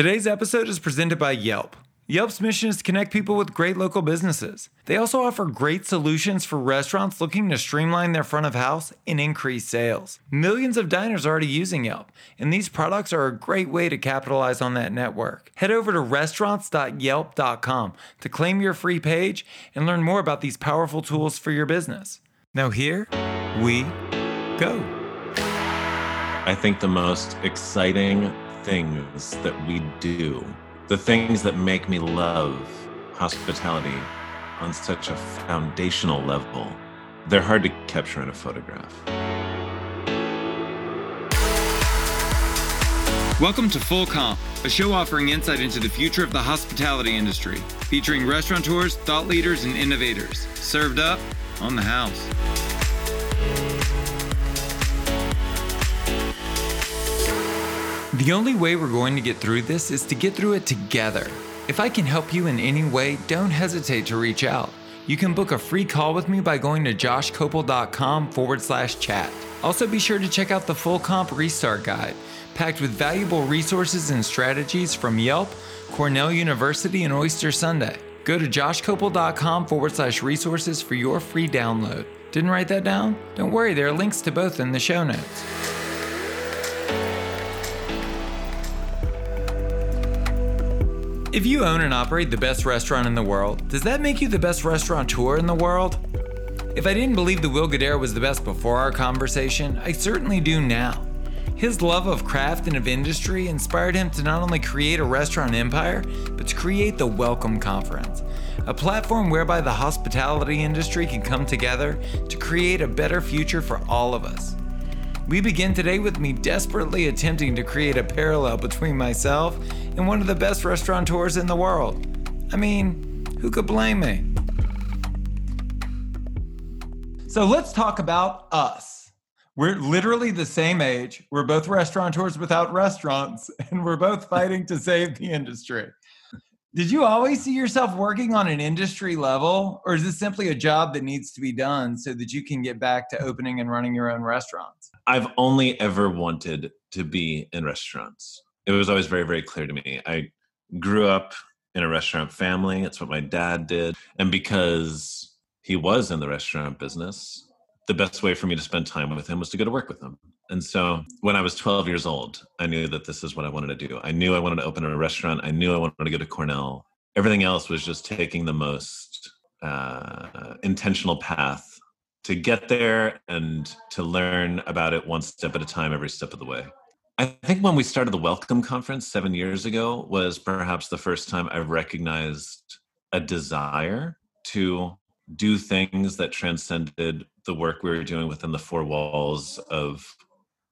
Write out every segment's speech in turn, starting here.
Today's episode is presented by Yelp. Yelp's mission is to connect people with great local businesses. They also offer great solutions for restaurants looking to streamline their front of house and increase sales. Millions of diners are already using Yelp, and these products are a great way to capitalize on that network. Head over to restaurants.yelp.com to claim your free page and learn more about these powerful tools for your business. Now, here we go. I think the most exciting things that we do the things that make me love hospitality on such a foundational level, they're hard to capture in a photograph. Welcome to Full Comp, a show offering insight into the future of the hospitality industry, featuring restaurateurs, thought leaders, and innovators. Served up on the house. The only way we're going to get through this is to get through it together. If I can help you in any way, don't hesitate to reach out. You can book a free call with me by going to joshkopel.com forward slash chat. Also, be sure to check out the Full Comp Restart Guide, packed with valuable resources and strategies from Yelp, Cornell University, and Oyster Sunday. Go to joshkopel.com forward slash resources for your free download. Didn't write that down? Don't worry, there are links to both in the show notes. If you own and operate the best restaurant in the world, does that make you the best restaurateur in the world? If I didn't believe the Will Guidara was the best before our conversation, I certainly do now. His love of craft and of industry inspired him to not only create a restaurant empire, but to create the Welcome Conference, a platform whereby the hospitality industry can come together to create a better future for all of us. We begin today with me desperately attempting to create a parallel between myself and one of the best restaurateurs in the world. I mean, who could blame me? So let's talk about us. We're literally the same age. We're both restaurateurs without restaurants, and we're both fighting to save the industry. Did you always see yourself working on an industry level, or is this simply a job that needs to be done so that you can get back to opening and running your own restaurants? I've only ever wanted to be in restaurants. It was always very, very clear to me. I grew up in a restaurant family. It's what my dad did. And because he was in the restaurant business, the best way for me to spend time with him was to go to work with him. And so when I was 12 years old, I knew that this is what I wanted to do. I knew I wanted to open a restaurant. I knew I wanted to go to Cornell. Everything else was just taking the most uh, intentional path to get there and to learn about it one step at a time every step of the way. I think when we started the Welcome Conference seven years ago was perhaps the first time I recognized a desire to do things that transcended the work we were doing within the four walls of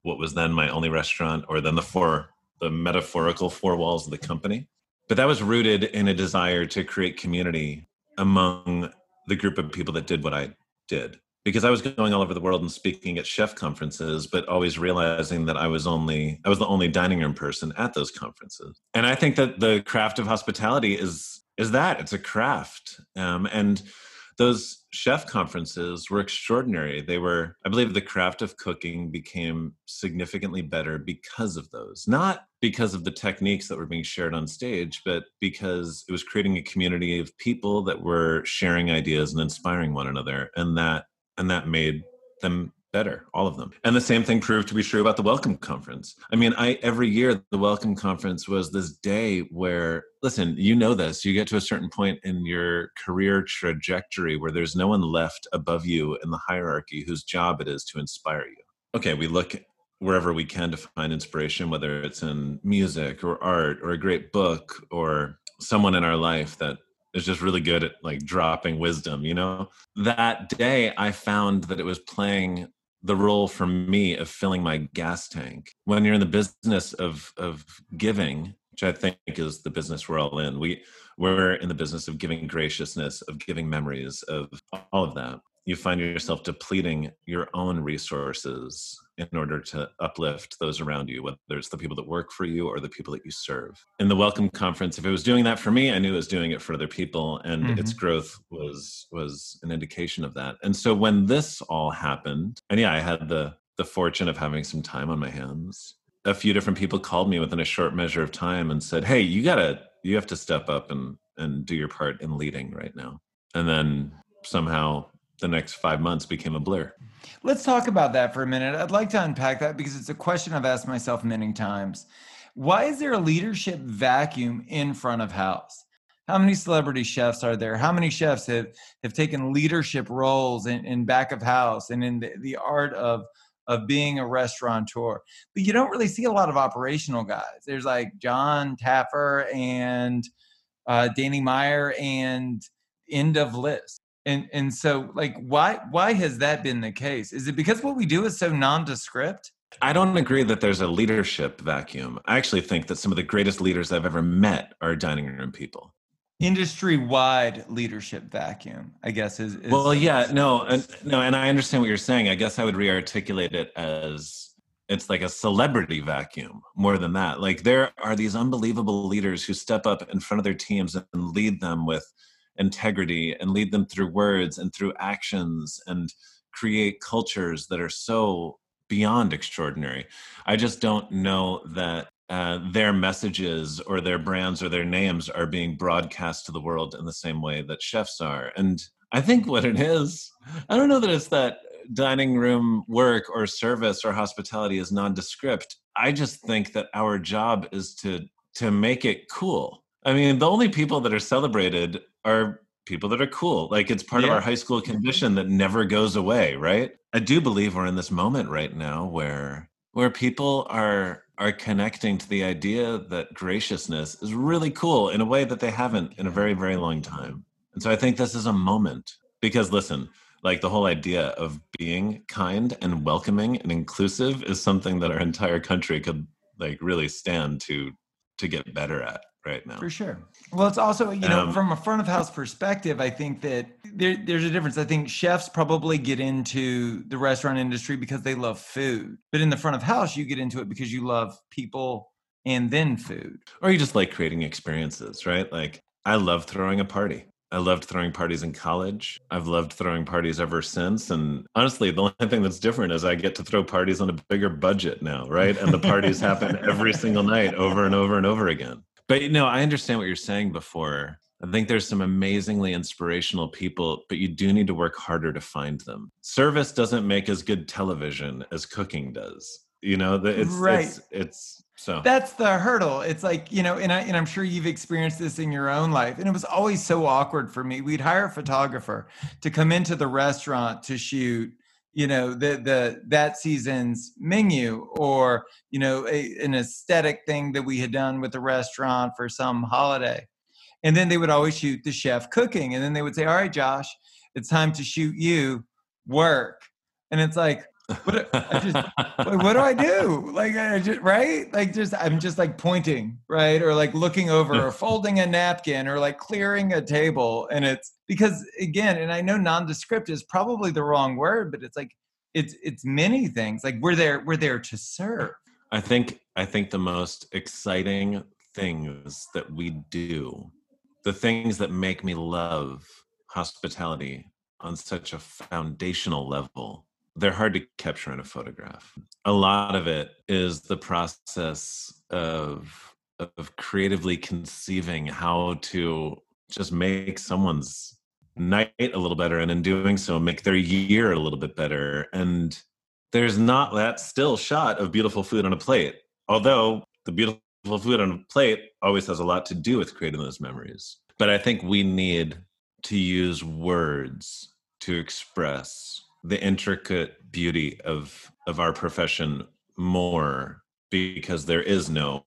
what was then my only restaurant, or then the four, the metaphorical four walls of the company. But that was rooted in a desire to create community among the group of people that did what I did because I was going all over the world and speaking at chef conferences, but always realizing that I was only I was the only dining room person at those conferences. And I think that the craft of hospitality is is that it's a craft, um, and those chef conferences were extraordinary. They were, I believe, the craft of cooking became significantly better because of those, not because of the techniques that were being shared on stage, but because it was creating a community of people that were sharing ideas and inspiring one another, and that and that made them better all of them. And the same thing proved to be true about the welcome conference. I mean i every year the welcome conference was this day where listen you know this you get to a certain point in your career trajectory where there's no one left above you in the hierarchy whose job it is to inspire you. Okay we look wherever we can to find inspiration whether it's in music or art or a great book or someone in our life that is just really good at like dropping wisdom, you know? That day I found that it was playing the role for me of filling my gas tank. When you're in the business of of giving, which I think is the business we're all in, we we're in the business of giving graciousness, of giving memories, of all of that you find yourself depleting your own resources in order to uplift those around you, whether it's the people that work for you or the people that you serve. In the Welcome Conference, if it was doing that for me, I knew it was doing it for other people, and mm-hmm. its growth was was an indication of that. And so when this all happened, and yeah, I had the the fortune of having some time on my hands. a few different people called me within a short measure of time and said, "Hey, you gotta, you have to step up and and do your part in leading right now." And then somehow the next five months became a blur. Let's talk about that for a minute. I'd like to unpack that because it's a question I've asked myself many times. Why is there a leadership vacuum in front of house? How many celebrity chefs are there? How many chefs have, have taken leadership roles in, in back of house and in the, the art of of being a restaurateur. But you don't really see a lot of operational guys. There's like Jon Taffer and uh, Danny Meyer and end of list. And and so like why why has that been the case? Is it because what we do is so nondescript? I don't agree that there's a leadership vacuum. I actually think that some of the greatest leaders I've ever met are dining room people industry wide leadership vacuum i guess is, is well yeah no and no and i understand what you're saying i guess i would re-articulate it as it's like a celebrity vacuum more than that like there are these unbelievable leaders who step up in front of their teams and lead them with integrity and lead them through words and through actions and create cultures that are so beyond extraordinary i just don't know that uh, their messages or their brands or their names are being broadcast to the world in the same way that chefs are. And I think what it is, I don't know that it's that dining room work or service or hospitality is nondescript. I just think that our job is to to make it cool. I mean, the only people that are celebrated are people that are cool. Like it's part yeah. of our high school condition that never goes away, right? I do believe we're in this moment right now where where people are are connecting to the idea that graciousness is really cool in a way that they haven't in a very very long time and so i think this is a moment because listen like the whole idea of being kind and welcoming and inclusive is something that our entire country could like really stand to to get better at right now. For sure. Well, it's also, you know, um, from a front of house perspective, I think that there, there's a difference. I think chefs probably get into the restaurant industry because they love food. But in the front of house, you get into it because you love people and then food. Or you just like creating experiences, right? Like I love throwing a party. I loved throwing parties in college. I've loved throwing parties ever since. And honestly, the only thing that's different is I get to throw parties on a bigger budget now, right? And the parties happen every single night over and over and over again. But you know, I understand what you're saying before. I think there's some amazingly inspirational people, but you do need to work harder to find them. Service doesn't make as good television as cooking does. You know, it's right. it's it's so that's the hurdle. It's like, you know, and I and I'm sure you've experienced this in your own life. And it was always so awkward for me. We'd hire a photographer to come into the restaurant to shoot you know the the that season's menu or you know a, an aesthetic thing that we had done with the restaurant for some holiday. And then they would always shoot the chef cooking and then they would say all right josh it's time to shoot you work. And it's like what, just, like, what do I do? Like, I just, right? Like, just, I'm just like pointing, right? Or like looking over or folding a napkin or like clearing a table. And it's because, again, and I know nondescript is probably the wrong word, but it's like, it's, it's many things. Like, we're there, we're there to serve. I think, I think the most exciting things that we do, the things that make me love hospitality on such a foundational level they're hard to capture in a photograph. A lot of it is the process of of creatively conceiving how to just make someone's night a little better and in doing so make their year a little bit better and there's not that still shot of beautiful food on a plate although the beautiful food on a plate always has a lot to do with creating those memories but i think we need to use words to express the intricate beauty of of our profession more because there is no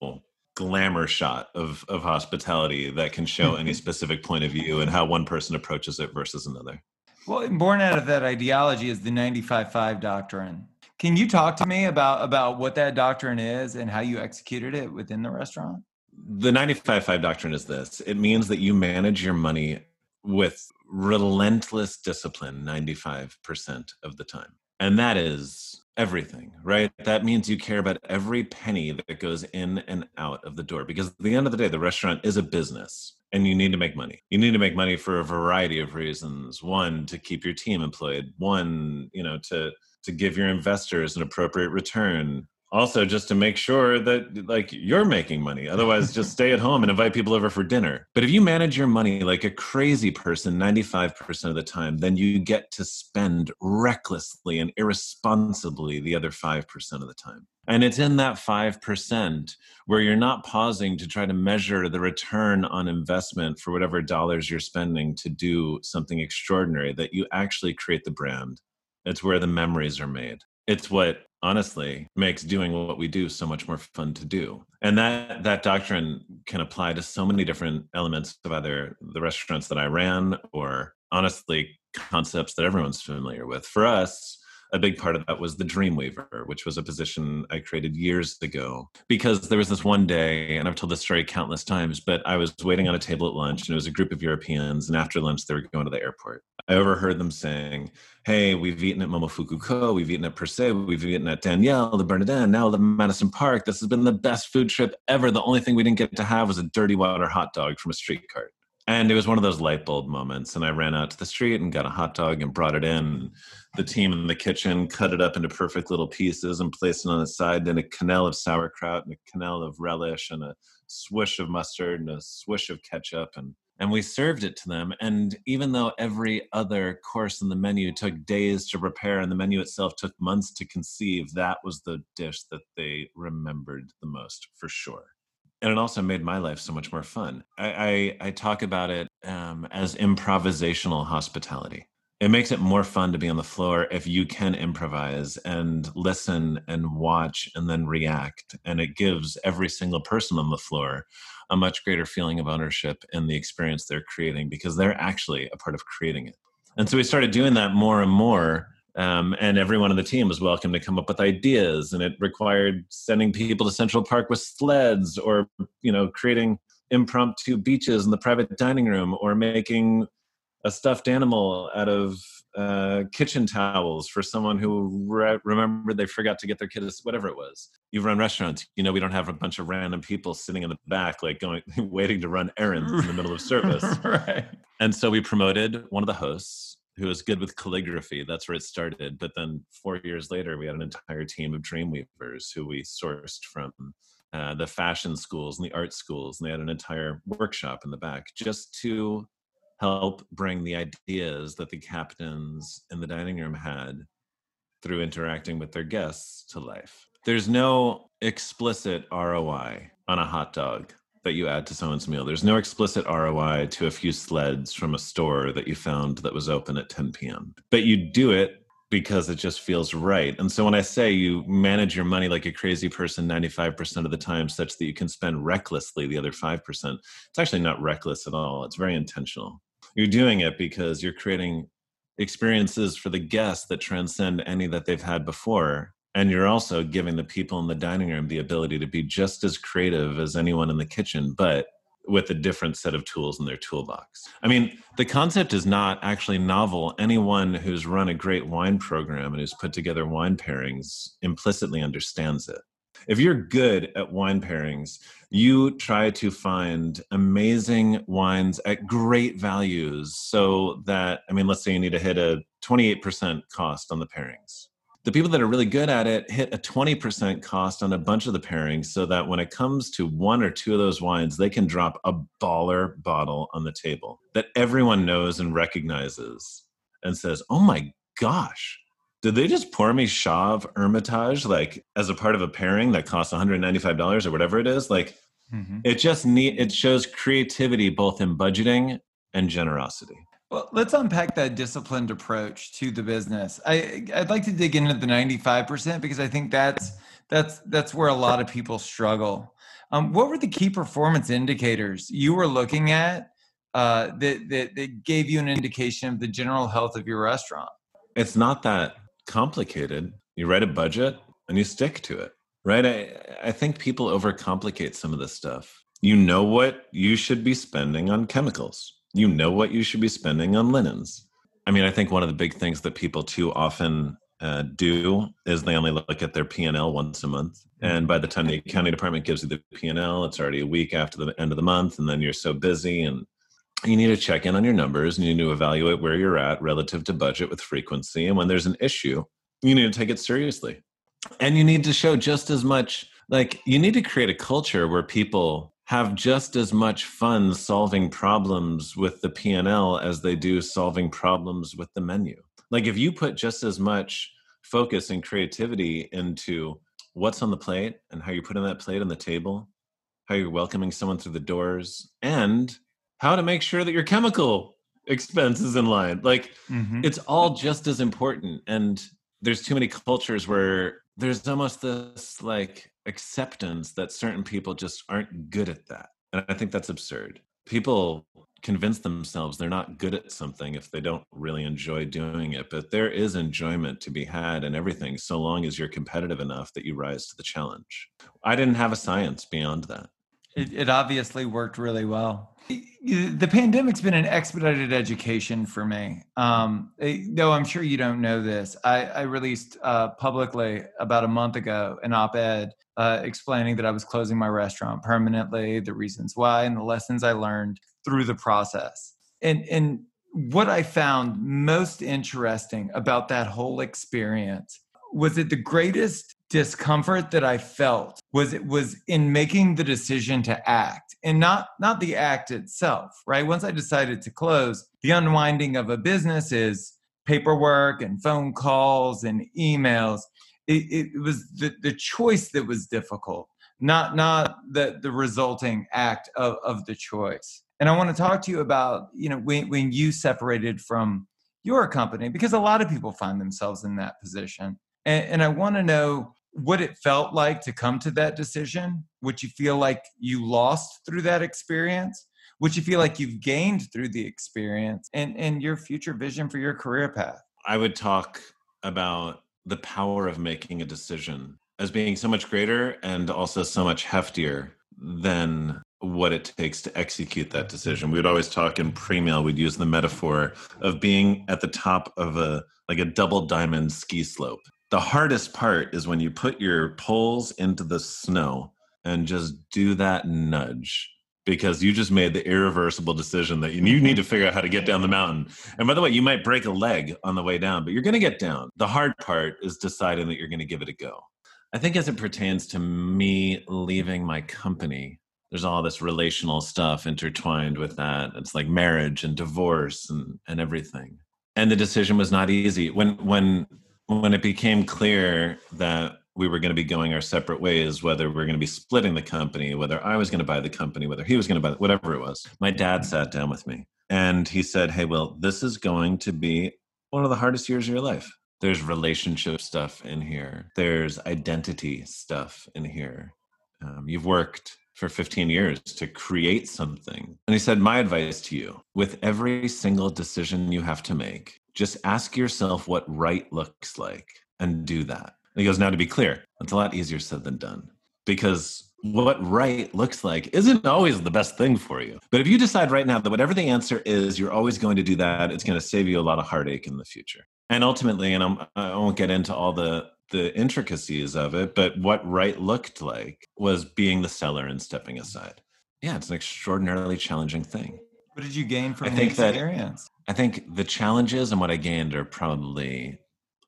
glamour shot of of hospitality that can show any specific point of view and how one person approaches it versus another. Well, born out of that ideology is the 95-5 doctrine. Can you talk to me about about what that doctrine is and how you executed it within the restaurant? The 95-5 doctrine is this. It means that you manage your money with relentless discipline 95% of the time. And that is everything, right? That means you care about every penny that goes in and out of the door because at the end of the day, the restaurant is a business and you need to make money. You need to make money for a variety of reasons. One, to keep your team employed. One, you know, to to give your investors an appropriate return. Also just to make sure that like you're making money. Otherwise just stay at home and invite people over for dinner. But if you manage your money like a crazy person 95% of the time then you get to spend recklessly and irresponsibly the other 5% of the time. And it's in that 5% where you're not pausing to try to measure the return on investment for whatever dollars you're spending to do something extraordinary that you actually create the brand. It's where the memories are made it's what honestly makes doing what we do so much more fun to do. And that that doctrine can apply to so many different elements of either the restaurants that i ran or honestly concepts that everyone's familiar with. For us a big part of that was the Dreamweaver, which was a position I created years ago. Because there was this one day, and I've told this story countless times, but I was waiting on a table at lunch, and it was a group of Europeans, and after lunch, they were going to the airport. I overheard them saying, Hey, we've eaten at Momofuku Ko, we've eaten at Per Se, we've eaten at Daniel, Le Bernardin, now the Madison Park. This has been the best food trip ever. The only thing we didn't get to have was a dirty water hot dog from a street cart. And it was one of those light bulb moments. And I ran out to the street and got a hot dog and brought it in. The team in the kitchen cut it up into perfect little pieces and placed it on its side. Then a quenelle of sauerkraut and a quenelle of relish and a swish of mustard and a swish of ketchup. And, and we served it to them. And even though every other course in the menu took days to prepare and the menu itself took months to conceive, that was the dish that they remembered the most for sure and it also made my life so much more fun. I, I, I talk about it um, as improvisational hospitality. It makes it more fun to be on the floor if you can improvise and listen and watch and then react. And it gives every single person on the floor a much greater feeling of ownership in the experience they're creating because they're actually a part of creating it. And so we started doing that more and more um, and everyone on the team was welcome to come up with ideas and it required sending people to central park with sleds or you know creating impromptu beaches in the private dining room or making a stuffed animal out of uh, kitchen towels for someone who re- remembered they forgot to get their kids whatever it was. You run restaurants. You know we don't have a bunch of random people sitting in the back like going waiting to run errands in the middle of service. Right. And so we promoted one of the hosts who was good with calligraphy. That's where it started. But then four years later, we had an entire team of dreamweavers who we sourced from uh, the fashion schools and the art schools, and they had an entire workshop in the back just to help bring the ideas that the captains in the dining room had through interacting with their guests to life. There's no explicit ROI on a hot dog that you add to someone's meal. There's no explicit ROI to a few sleds from a store that you found that was open at 10 p.m. But you do it because it just feels right. And so when I say you manage your money like a crazy person 95% of the time, such that you can spend recklessly the other 5%, it's actually not reckless at all. It's very intentional. You're doing it because you're creating experiences for the guests that transcend any that they've had before and you're also giving the people in the dining room the ability to be just as creative as anyone in the kitchen but with a different set of tools in their toolbox. I mean, the concept is not actually novel. Anyone who's run a great wine program and who's put together wine pairings implicitly understands it. If you're good at wine pairings, you try to find amazing wines at great values so that, I mean, let's say you need to hit a 28% cost on the pairings the people that are really good at it hit a 20% cost on a bunch of the pairings so that when it comes to one or two of those wines, they can drop a baller bottle on the table that everyone knows and recognizes and says, oh my gosh, did they just pour me Chave Hermitage like as a part of a pairing that costs $195 or whatever it is? Like mm-hmm. it just need it shows creativity both in budgeting and generosity. Well, let's unpack that disciplined approach to the business. I I'd like to dig into the 95% because I think that's that's that's where a lot of people struggle. Um, what were the key performance indicators you were looking at uh, that, that that gave you an indication of the general health of your restaurant? It's not that complicated. You write a budget and you stick to it, right? I I think people overcomplicate some of this stuff. You know what you should be spending on chemicals you know what you should be spending on linens. I mean, I think one of the big things that people too often uh, do is they only look at their P&L once a month. And by the time the accounting department gives you the P&L, it's already a week after the end of the month. And then you're so busy and you need to check in on your numbers and you need to evaluate where you're at relative to budget with frequency. And when there's an issue, you need to take it seriously. and you need to show just as much like you need to create a culture where people have just as much fun solving problems with the P&L as they do solving problems with the menu. Like if you put just as much focus and creativity into what's on the plate and how you're putting that plate on the table, how you're welcoming someone through the doors, and how to make sure that your chemical expense is in line. Like mm-hmm. it's all just as important. And there's too many cultures where there's almost this like acceptance that certain people just aren't good at that. And I think that's absurd. People convince themselves they're not good at something if they don't really enjoy doing it. But there is enjoyment to be had in everything so long as you're competitive enough that you rise to the challenge. I didn't have a science beyond that. It, it obviously worked really well. The pandemic's been an expedited education for me. Um, though I'm sure you don't know this, I, I released uh, publicly about a month ago an op ed uh, explaining that I was closing my restaurant permanently, the reasons why, and the lessons I learned through the process. And, and what I found most interesting about that whole experience was that the greatest discomfort that I felt was it was in making the decision to act and not not the act itself, right? Once I decided to close, the unwinding of a business is paperwork and phone calls and emails. It, it was the, the choice that was difficult, not not the, the resulting act of, of the choice. And I want to talk to you about, you know, when, when you separated from your company, because a lot of people find themselves in that position. And, and I want to know what it felt like to come to that decision, what you feel like you lost through that experience, what you feel like you've gained through the experience, and, and your future vision for your career path. I would talk about the power of making a decision as being so much greater and also so much heftier than what it takes to execute that decision. We would always talk in pre-meal, we'd use the metaphor of being at the top of a like a double diamond ski slope the hardest part is when you put your poles into the snow and just do that nudge because you just made the irreversible decision that you need to figure out how to get down the mountain. And by the way, you might break a leg on the way down, but you're going to get down. The hard part is deciding that you're going to give it a go. I think as it pertains to me leaving my company, there's all this relational stuff intertwined with that. It's like marriage and divorce and, and everything. And the decision was not easy. When when when it became clear that we were going to be going our separate ways, whether we are going to be splitting the company, whether I was going to buy the company, whether he was going to buy whatever it was, my dad sat down with me and he said, Hey, Will, this is going to be one of the hardest years of your life. There's relationship stuff in here, there's identity stuff in here. Um, you've worked for 15 years to create something. And he said, My advice to you with every single decision you have to make, just ask yourself what right looks like and do that. And he goes, Now, to be clear, it's a lot easier said than done because what right looks like isn't always the best thing for you. But if you decide right now that whatever the answer is, you're always going to do that, it's going to save you a lot of heartache in the future. And ultimately, and I'm, I won't get into all the the intricacies of it, but what right looked like was being the seller and stepping aside. Yeah, it's an extraordinarily challenging thing. What did you gain from I think the experience? That, I think the challenges and what I gained are probably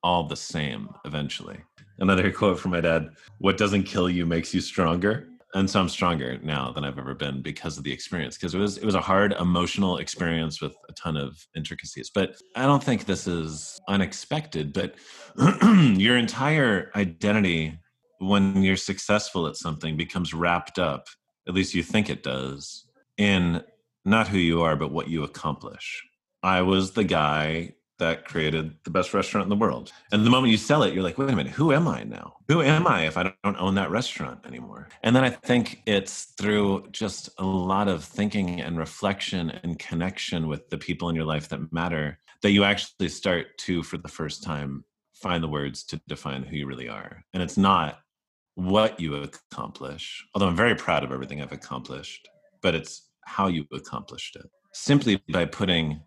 all the same eventually. Another quote from my dad What doesn't kill you makes you stronger. And so I'm stronger now than I've ever been because of the experience. Because it was it was a hard emotional experience with a ton of intricacies. But I don't think this is unexpected. But your entire identity, when you're successful at something, becomes wrapped up. At least you think it does in not who you are, but what you accomplish. I was the guy that created the best restaurant in the world. And the moment you sell it, you're like, wait a minute, who am I now? Who am I if I don't own that restaurant anymore? And then I think it's through just a lot of thinking and reflection and connection with the people in your life that matter that you actually start to, for the first time, find the words to define who you really are. And it's not what you accomplish, although I'm very proud of everything I've accomplished, but it's how you accomplished it. Simply by putting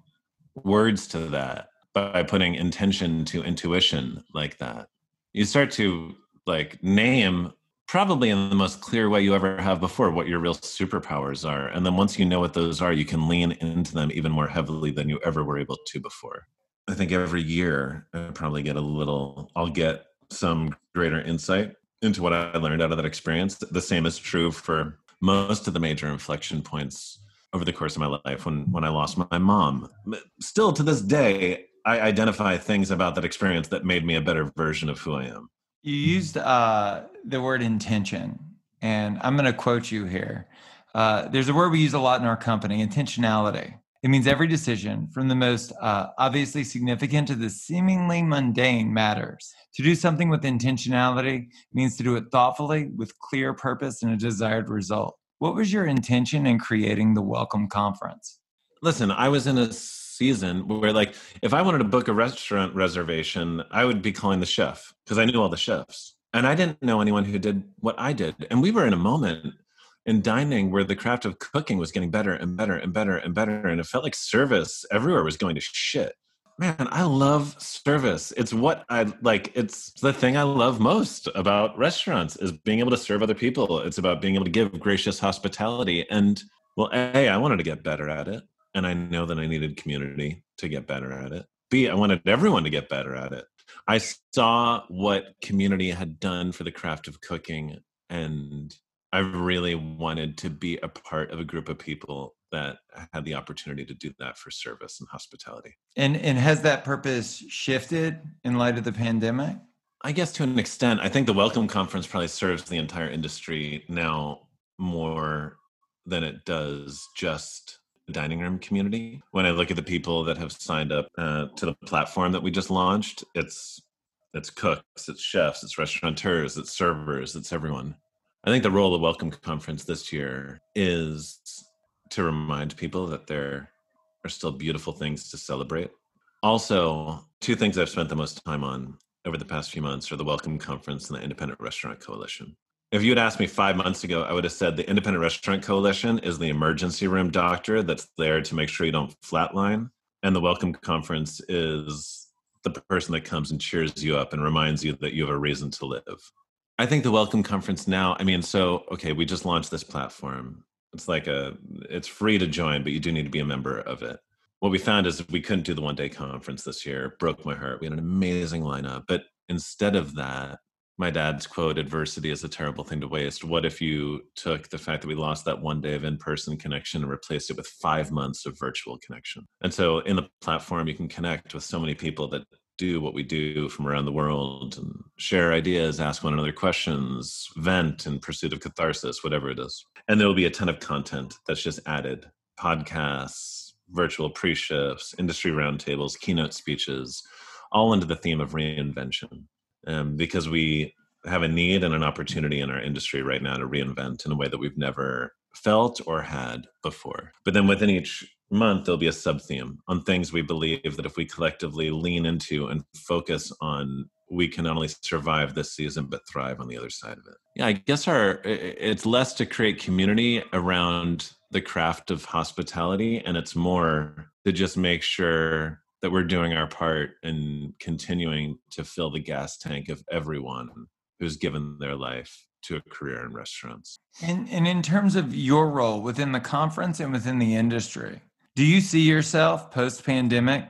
words to that, by putting intention to intuition like that, you start to like name probably in the most clear way you ever have before what your real superpowers are. And then once you know what those are, you can lean into them even more heavily than you ever were able to before. I think every year I probably get a little, I'll get some greater insight into what I learned out of that experience. The same is true for most of the major inflection points over the course of my life when when I lost my mom. Still to this day, I identify things about that experience that made me a better version of who I am. You used uh, the word intention, and I'm going to quote you here. Uh, there's a word we use a lot in our company intentionality. It means every decision, from the most uh, obviously significant to the seemingly mundane, matters. To do something with intentionality means to do it thoughtfully, with clear purpose and a desired result. What was your intention in creating the Welcome Conference? Listen, I was in a season where, like, if I wanted to book a restaurant reservation, I would be calling the chef because I knew all the chefs. And I didn't know anyone who did what I did. And we were in a moment in dining where the craft of cooking was getting better and better and better and better and it felt like service everywhere was going to shit. Man i love service. It's what i like it's the thing i love most about restaurants is being able to serve other people. It's about being able to give gracious hospitality and well a i wanted to get better at it and i know that i needed community to get better at it. B i wanted everyone to get better at it. I saw what community had done for the craft of cooking and I really wanted to be a part of a group of people that had the opportunity to do that for service and hospitality. And and has that purpose shifted in light of the pandemic? I guess to an extent. I think the Welcome Conference probably serves the entire industry now more than it does just the dining room community. When I look at the people that have signed up uh, to the platform that we just launched, it's it's cooks, it's chefs, it's restaurateurs, it's servers, it's everyone. I think the role of the Welcome Conference this year is to remind people that there are still beautiful things to celebrate. Also, two things I've spent the most time on over the past few months are the Welcome Conference and the Independent Restaurant Coalition. If you had asked me five months ago, I would have said the Independent Restaurant Coalition is the emergency room doctor that's there to make sure you don't flatline. And the Welcome Conference is the person that comes and cheers you up and reminds you that you have a reason to live. I think the Welcome Conference now, I mean, so, okay, we just launched this platform. It's like a, it's free to join, but you do need to be a member of it. What we found is we couldn't do the one day conference this year. broke my heart. We had an amazing lineup. But instead of that, my dad's quote, adversity is a terrible thing to waste. What if you took the fact that we lost that one day of in person connection and replaced it with five months of virtual connection? And so in the platform, you can connect with so many people that do what we do from around the world and share ideas, ask one another questions, vent in pursuit of catharsis, whatever it is. And there will be a ton of content that's just added podcasts, virtual pre shifts, industry roundtables, keynote speeches, all under the theme of reinvention. Um, because we have a need and an opportunity in our industry right now to reinvent in a way that we've never felt or had before. But then within each month there'll be a sub theme on things we believe that if we collectively lean into and focus on we can not only survive this season but thrive on the other side of it yeah i guess our it's less to create community around the craft of hospitality and it's more to just make sure that we're doing our part in continuing to fill the gas tank of everyone who's given their life to a career in restaurants. And, and in terms of your role within the conference and within the industry, do you see yourself post pandemic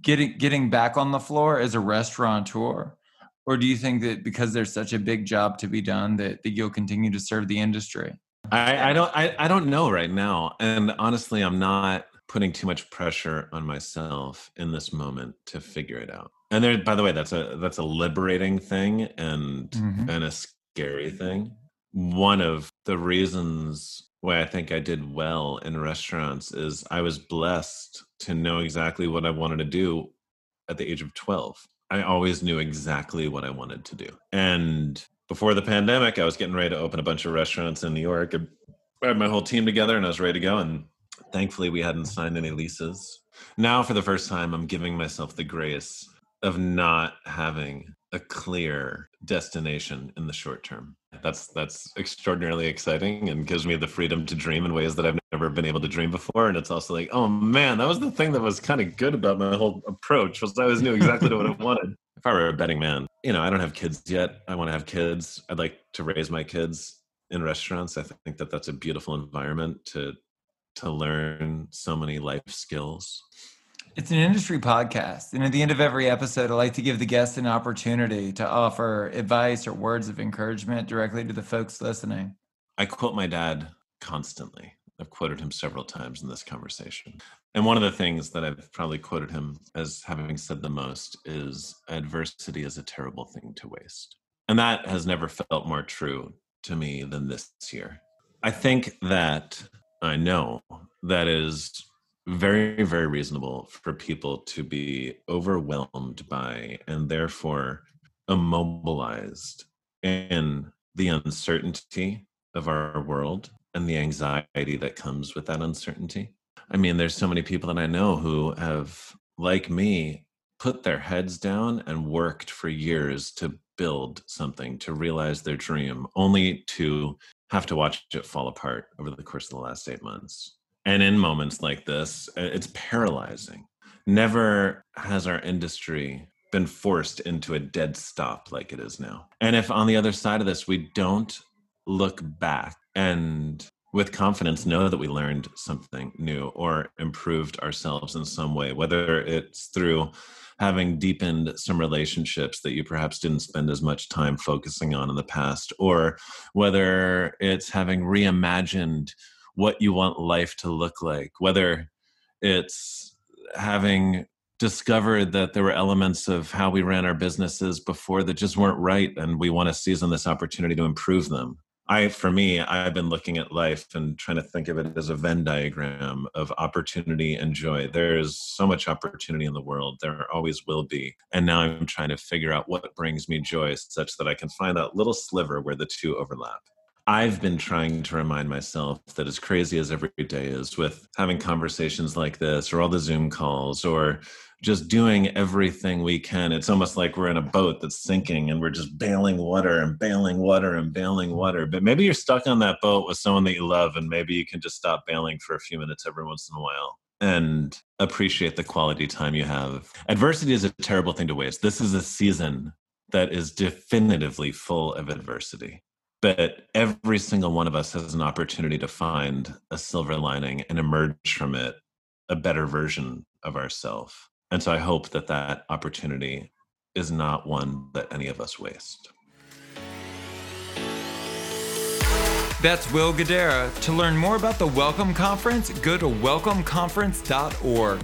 getting getting back on the floor as a restaurateur? Or do you think that because there's such a big job to be done that, that you'll continue to serve the industry? I, I don't I, I don't know right now. And honestly, I'm not putting too much pressure on myself in this moment to figure it out. And there, by the way, that's a that's a liberating thing and mm-hmm. and a scary thing. One of the reasons why I think I did well in restaurants is I was blessed to know exactly what I wanted to do at the age of 12. I always knew exactly what I wanted to do. And before the pandemic, I was getting ready to open a bunch of restaurants in New York. I had my whole team together and I was ready to go. And thankfully, we hadn't signed any leases. Now, for the first time, I'm giving myself the grace of not having a clear destination in the short term. That's that's extraordinarily exciting and gives me the freedom to dream in ways that I've never been able to dream before. And it's also like, oh man, that was the thing that was kind of good about my whole approach was I always knew exactly what I wanted. If I were a betting man, you know, I don't have kids yet. I want to have kids. I'd like to raise my kids in restaurants. I think that that's a beautiful environment to to learn so many life skills It's an industry podcast. And at the end of every episode, I like to give the guests an opportunity to offer advice or words of encouragement directly to the folks listening. I quote my dad constantly. I've quoted him several times in this conversation. And one of the things that I've probably quoted him as having said the most is adversity is a terrible thing to waste. And that has never felt more true to me than this year. I think that I know that is very, very reasonable for people to be overwhelmed by and therefore immobilized in the uncertainty of our world and the anxiety that comes with that uncertainty. I mean, there's so many people that I know who have, like me, put their heads down and worked for years to build something, to realize their dream, only to have to watch it fall apart over the course of the last eight months. And in moments like this, uh, it's paralyzing. Never has our industry been forced into a dead stop like it is now. And if on the other side of this, we don't look back and with confidence know that we learned something new or improved ourselves in some way, whether it's through having deepened some relationships that you perhaps didn't spend as much time focusing on in the past, or whether it's having reimagined what you want life to look like, whether it's having discovered that there were elements of how we ran our businesses before that just weren't right and we want to seize on this opportunity to improve them. I for me i've been looking at life and trying to think of it as a venn diagram of opportunity and joy. There's so much opportunity in the world. There always will be. And now i'm trying to figure out what brings me joy such that i can find that little sliver where the two overlap I've been trying to remind myself that as crazy as every day is with having conversations like this or all the Zoom calls or just doing everything we can, it's almost like we're in a boat that's sinking and we're just bailing water and bailing water and bailing water. But maybe you're stuck on that boat with someone that you love and maybe you can just stop bailing for a few minutes every once in a while and appreciate the quality time you have. Adversity is a terrible thing to waste. This is a season that is definitively full of adversity but every single one of us has an opportunity to find a silver lining and emerge from it a better version of ourselves and so i hope that that opportunity is not one that any of us waste That's Will Guidara. To learn more about the Welcome Conference, go to welcomeconference.org.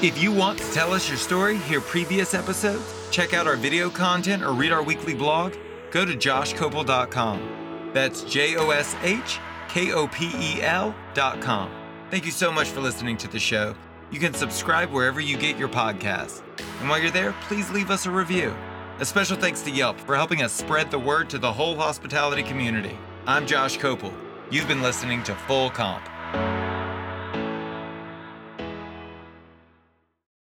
If you want to tell us your story, hear previous episodes, check out our video content, or read our weekly blog, go to joshkopel.com. That's J O S H K O P E L.com. Thank you so much for listening to the show. You can subscribe wherever you get your podcasts. And while you're there, please leave us a review. A special thanks to Yelp for helping us spread the word to the whole hospitality community. I'm Josh Kopel. You've been listening to Full Comp.